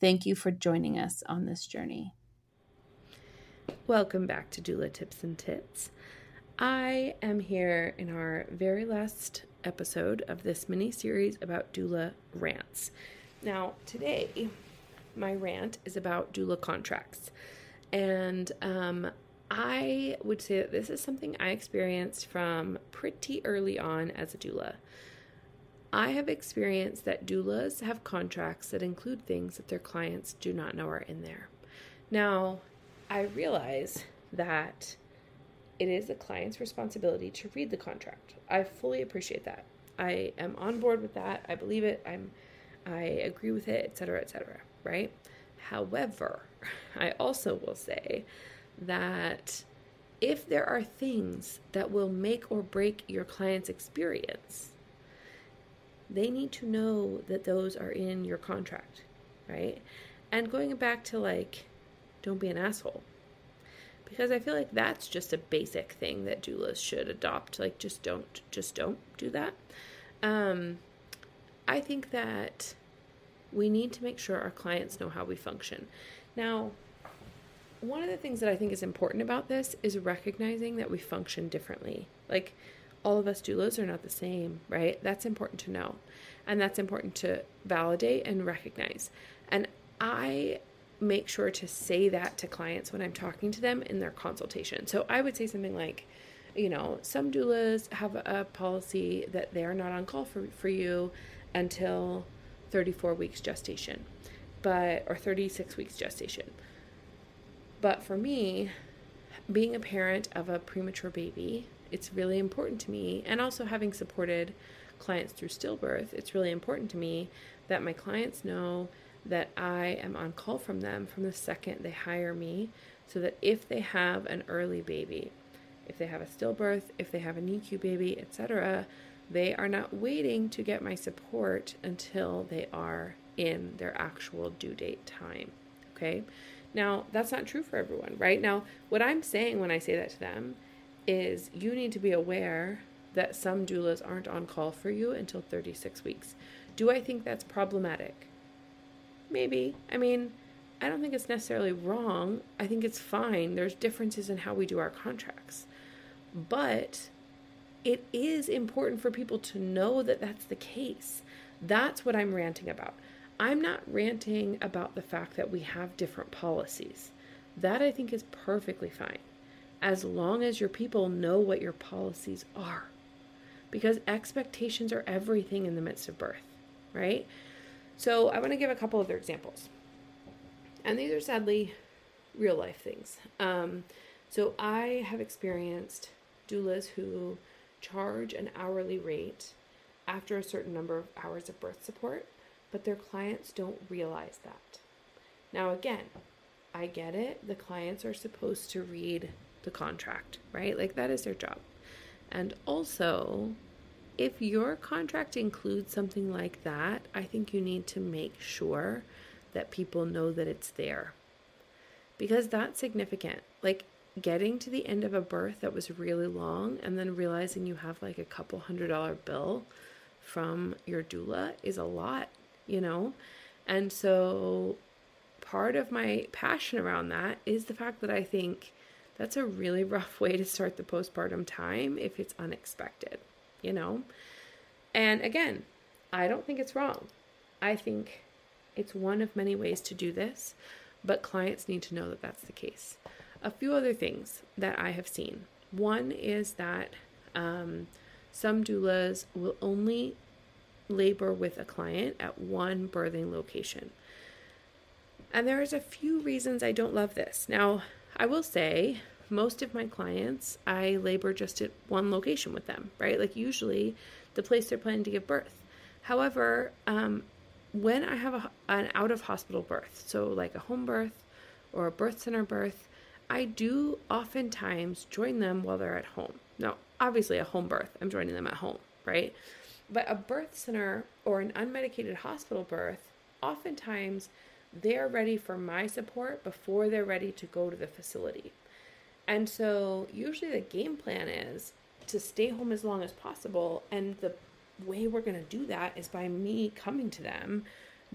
Thank you for joining us on this journey. Welcome back to Doula Tips and Tits. I am here in our very last episode of this mini series about doula rants. Now, today, my rant is about doula contracts. And um, I would say that this is something I experienced from pretty early on as a doula. I have experienced that doulas have contracts that include things that their clients do not know are in there. Now, I realize that it is the client's responsibility to read the contract. I fully appreciate that. I am on board with that. I believe it. I'm I agree with it, etc., etc., right? However, I also will say that if there are things that will make or break your client's experience, they need to know that those are in your contract, right? And going back to like don't be an asshole. Because I feel like that's just a basic thing that doulas should adopt. Like, just don't, just don't do that. Um, I think that we need to make sure our clients know how we function. Now, one of the things that I think is important about this is recognizing that we function differently. Like, all of us doulas are not the same, right? That's important to know. And that's important to validate and recognize. And I make sure to say that to clients when I'm talking to them in their consultation. So I would say something like, you know, some doulas have a policy that they are not on call for, for you until 34 weeks gestation, but or 36 weeks gestation. But for me, being a parent of a premature baby, it's really important to me, and also having supported clients through stillbirth, it's really important to me that my clients know that I am on call from them from the second they hire me so that if they have an early baby, if they have a stillbirth, if they have a NICU baby, etc., they are not waiting to get my support until they are in their actual due date time. Okay? Now, that's not true for everyone, right? Now, what I'm saying when I say that to them is you need to be aware that some doulas aren't on call for you until 36 weeks. Do I think that's problematic? Maybe. I mean, I don't think it's necessarily wrong. I think it's fine. There's differences in how we do our contracts. But it is important for people to know that that's the case. That's what I'm ranting about. I'm not ranting about the fact that we have different policies. That I think is perfectly fine, as long as your people know what your policies are. Because expectations are everything in the midst of birth, right? So I want to give a couple other examples. And these are sadly real life things. Um, so I have experienced doulas who charge an hourly rate after a certain number of hours of birth support, but their clients don't realize that. Now, again, I get it. The clients are supposed to read the contract, right? Like that is their job. And also, if your contract includes something like that, I think you need to make sure that people know that it's there. Because that's significant. Like, getting to the end of a birth that was really long and then realizing you have like a couple hundred dollar bill from your doula is a lot, you know? And so part of my passion around that is the fact that I think that's a really rough way to start the postpartum time if it's unexpected, you know? And again, I don't think it's wrong. I think it's one of many ways to do this, but clients need to know that that's the case. A few other things that I have seen. One is that um, some doulas will only labor with a client at one birthing location. And there's a few reasons I don't love this. Now, I will say most of my clients, I labor just at one location with them, right? Like usually the place they're planning to give birth. However, um, when I have a, an out of hospital birth, so like a home birth or a birth center birth, I do oftentimes join them while they're at home. Now, obviously, a home birth, I'm joining them at home, right? But a birth center or an unmedicated hospital birth, oftentimes they're ready for my support before they're ready to go to the facility. And so, usually, the game plan is to stay home as long as possible. And the way we're going to do that is by me coming to them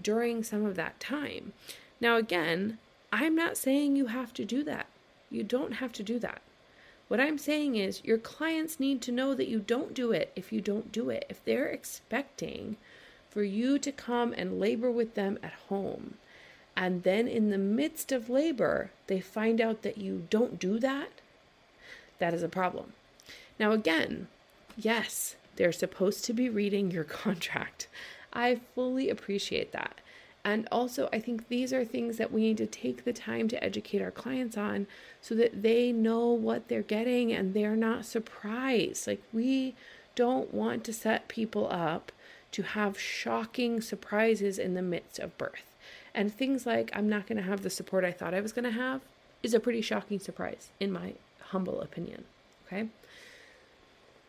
during some of that time. Now, again, I'm not saying you have to do that. You don't have to do that. What I'm saying is, your clients need to know that you don't do it if you don't do it. If they're expecting for you to come and labor with them at home, and then in the midst of labor, they find out that you don't do that, that is a problem. Now, again, yes, they're supposed to be reading your contract. I fully appreciate that. And also, I think these are things that we need to take the time to educate our clients on so that they know what they're getting and they're not surprised. Like, we don't want to set people up to have shocking surprises in the midst of birth. And things like, I'm not going to have the support I thought I was going to have, is a pretty shocking surprise, in my humble opinion. Okay.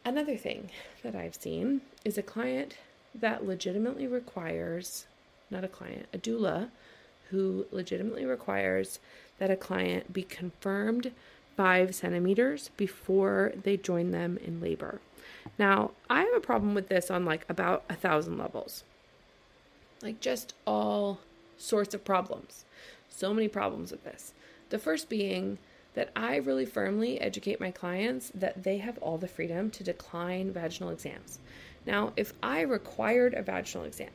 Another thing that I've seen is a client that legitimately requires, not a client, a doula who legitimately requires that a client be confirmed five centimeters before they join them in labor. Now, I have a problem with this on like about a thousand levels. Like, just all sorts of problems. So many problems with this. The first being that I really firmly educate my clients that they have all the freedom to decline vaginal exams. Now, if I required a vaginal exam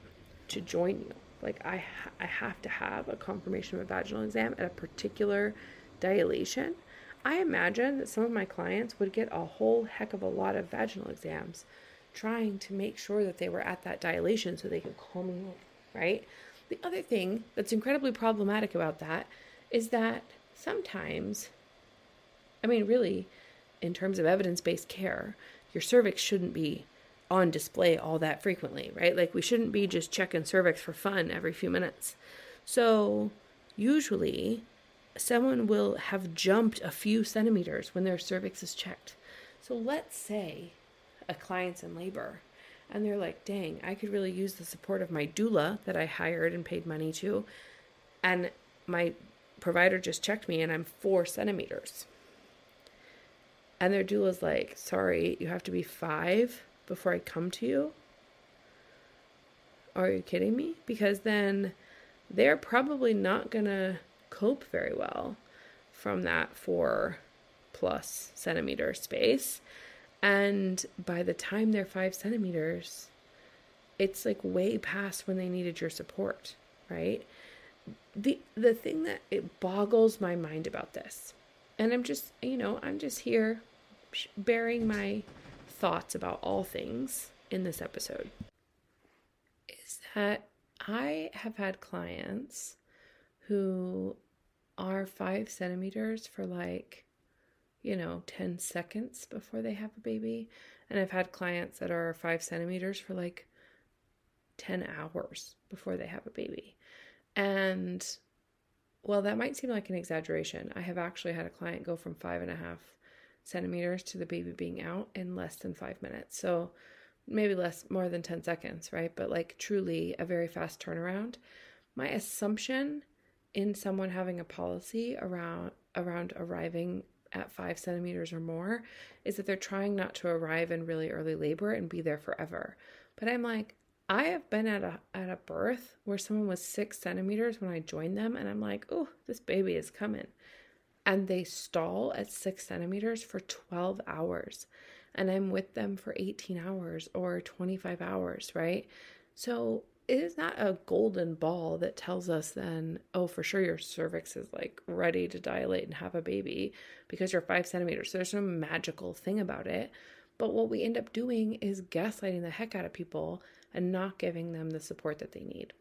to join you, like I, ha- I have to have a confirmation of a vaginal exam at a particular dilation, I imagine that some of my clients would get a whole heck of a lot of vaginal exams trying to make sure that they were at that dilation so they could call me in, right? The other thing that's incredibly problematic about that is that sometimes, I mean, really, in terms of evidence based care, your cervix shouldn't be on display all that frequently, right? Like, we shouldn't be just checking cervix for fun every few minutes. So, usually, someone will have jumped a few centimeters when their cervix is checked. So, let's say a client's in labor and they're like, dang, I could really use the support of my doula that I hired and paid money to. And my provider just checked me and I'm four centimeters. And their doula's like, sorry, you have to be five before I come to you? Are you kidding me? Because then they're probably not going to cope very well from that four plus centimeter space. And by the time they're five centimeters, it's like way past when they needed your support, right? The the thing that it boggles my mind about this, and I'm just, you know, I'm just here bearing my thoughts about all things in this episode, is that I have had clients who are five centimeters for like you know, 10 seconds before they have a baby. And I've had clients that are five centimeters for like 10 hours before they have a baby. And well, that might seem like an exaggeration. I have actually had a client go from five and a half centimeters to the baby being out in less than five minutes. So maybe less, more than 10 seconds, right? But like truly a very fast turnaround. My assumption in someone having a policy around around arriving at five centimeters or more is that they're trying not to arrive in really early labor and be there forever. But I'm like, I have been at a at a birth where someone was six centimeters when I joined them, and I'm like, oh, this baby is coming. And they stall at six centimeters for 12 hours. And I'm with them for 18 hours or 25 hours, right? So it is not a golden ball that tells us then, oh, for sure your cervix is like ready to dilate and have a baby because you're five centimeters. So there's no magical thing about it. But what we end up doing is gaslighting the heck out of people and not giving them the support that they need.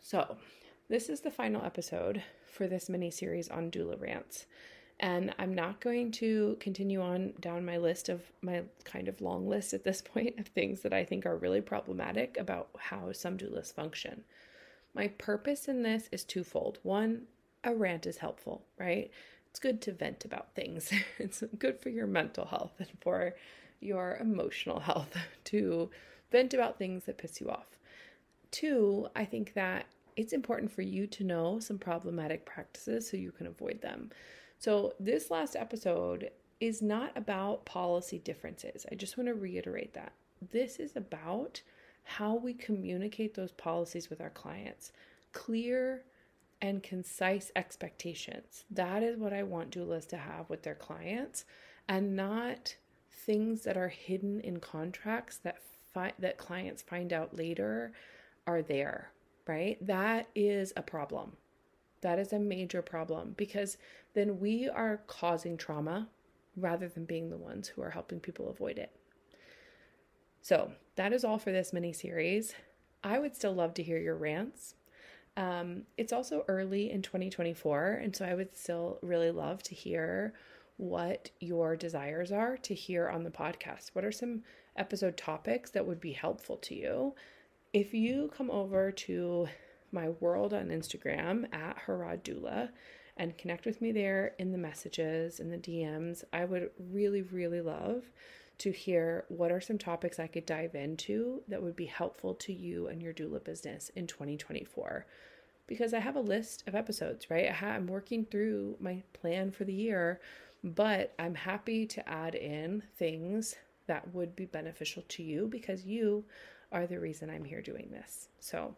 So, this is the final episode for this mini series on doula rants. And I'm not going to continue on down my list of my kind of long list at this point of things that I think are really problematic about how some doulas function. My purpose in this is twofold. One, a rant is helpful, right? It's good to vent about things. it's good for your mental health and for your emotional health to vent about things that piss you off. Two, I think that it's important for you to know some problematic practices so you can avoid them. So, this last episode is not about policy differences. I just want to reiterate that. This is about how we communicate those policies with our clients. Clear and concise expectations. That is what I want doulas to have with their clients and not things that are hidden in contracts that fi- that clients find out later are there, right? That is a problem. That is a major problem because then we are causing trauma rather than being the ones who are helping people avoid it. So, that is all for this mini series. I would still love to hear your rants. Um, it's also early in 2024, and so I would still really love to hear what your desires are to hear on the podcast. What are some episode topics that would be helpful to you? If you come over to my world on Instagram at Harrod Doula and connect with me there in the messages in the DMs. I would really, really love to hear what are some topics I could dive into that would be helpful to you and your doula business in 2024. Because I have a list of episodes, right? I am working through my plan for the year, but I'm happy to add in things that would be beneficial to you because you are the reason I'm here doing this. So,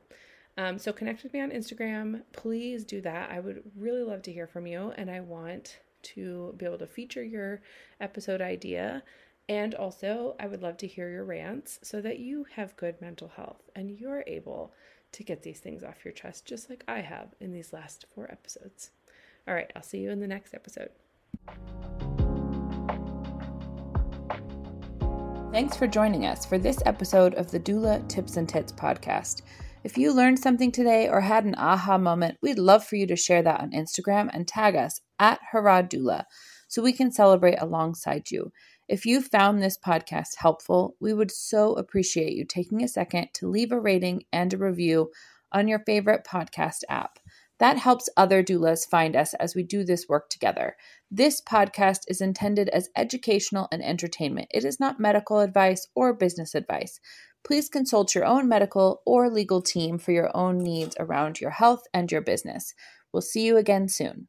um, so connect with me on Instagram. Please do that. I would really love to hear from you, and I want to be able to feature your episode idea. And also, I would love to hear your rants so that you have good mental health and you're able to get these things off your chest, just like I have in these last four episodes. All right, I'll see you in the next episode. Thanks for joining us for this episode of the Doula Tips and Tits podcast. If you learned something today or had an aha moment, we'd love for you to share that on Instagram and tag us at Harrod Doula so we can celebrate alongside you. If you found this podcast helpful, we would so appreciate you taking a second to leave a rating and a review on your favorite podcast app. That helps other doulas find us as we do this work together. This podcast is intended as educational and entertainment. It is not medical advice or business advice. Please consult your own medical or legal team for your own needs around your health and your business. We'll see you again soon.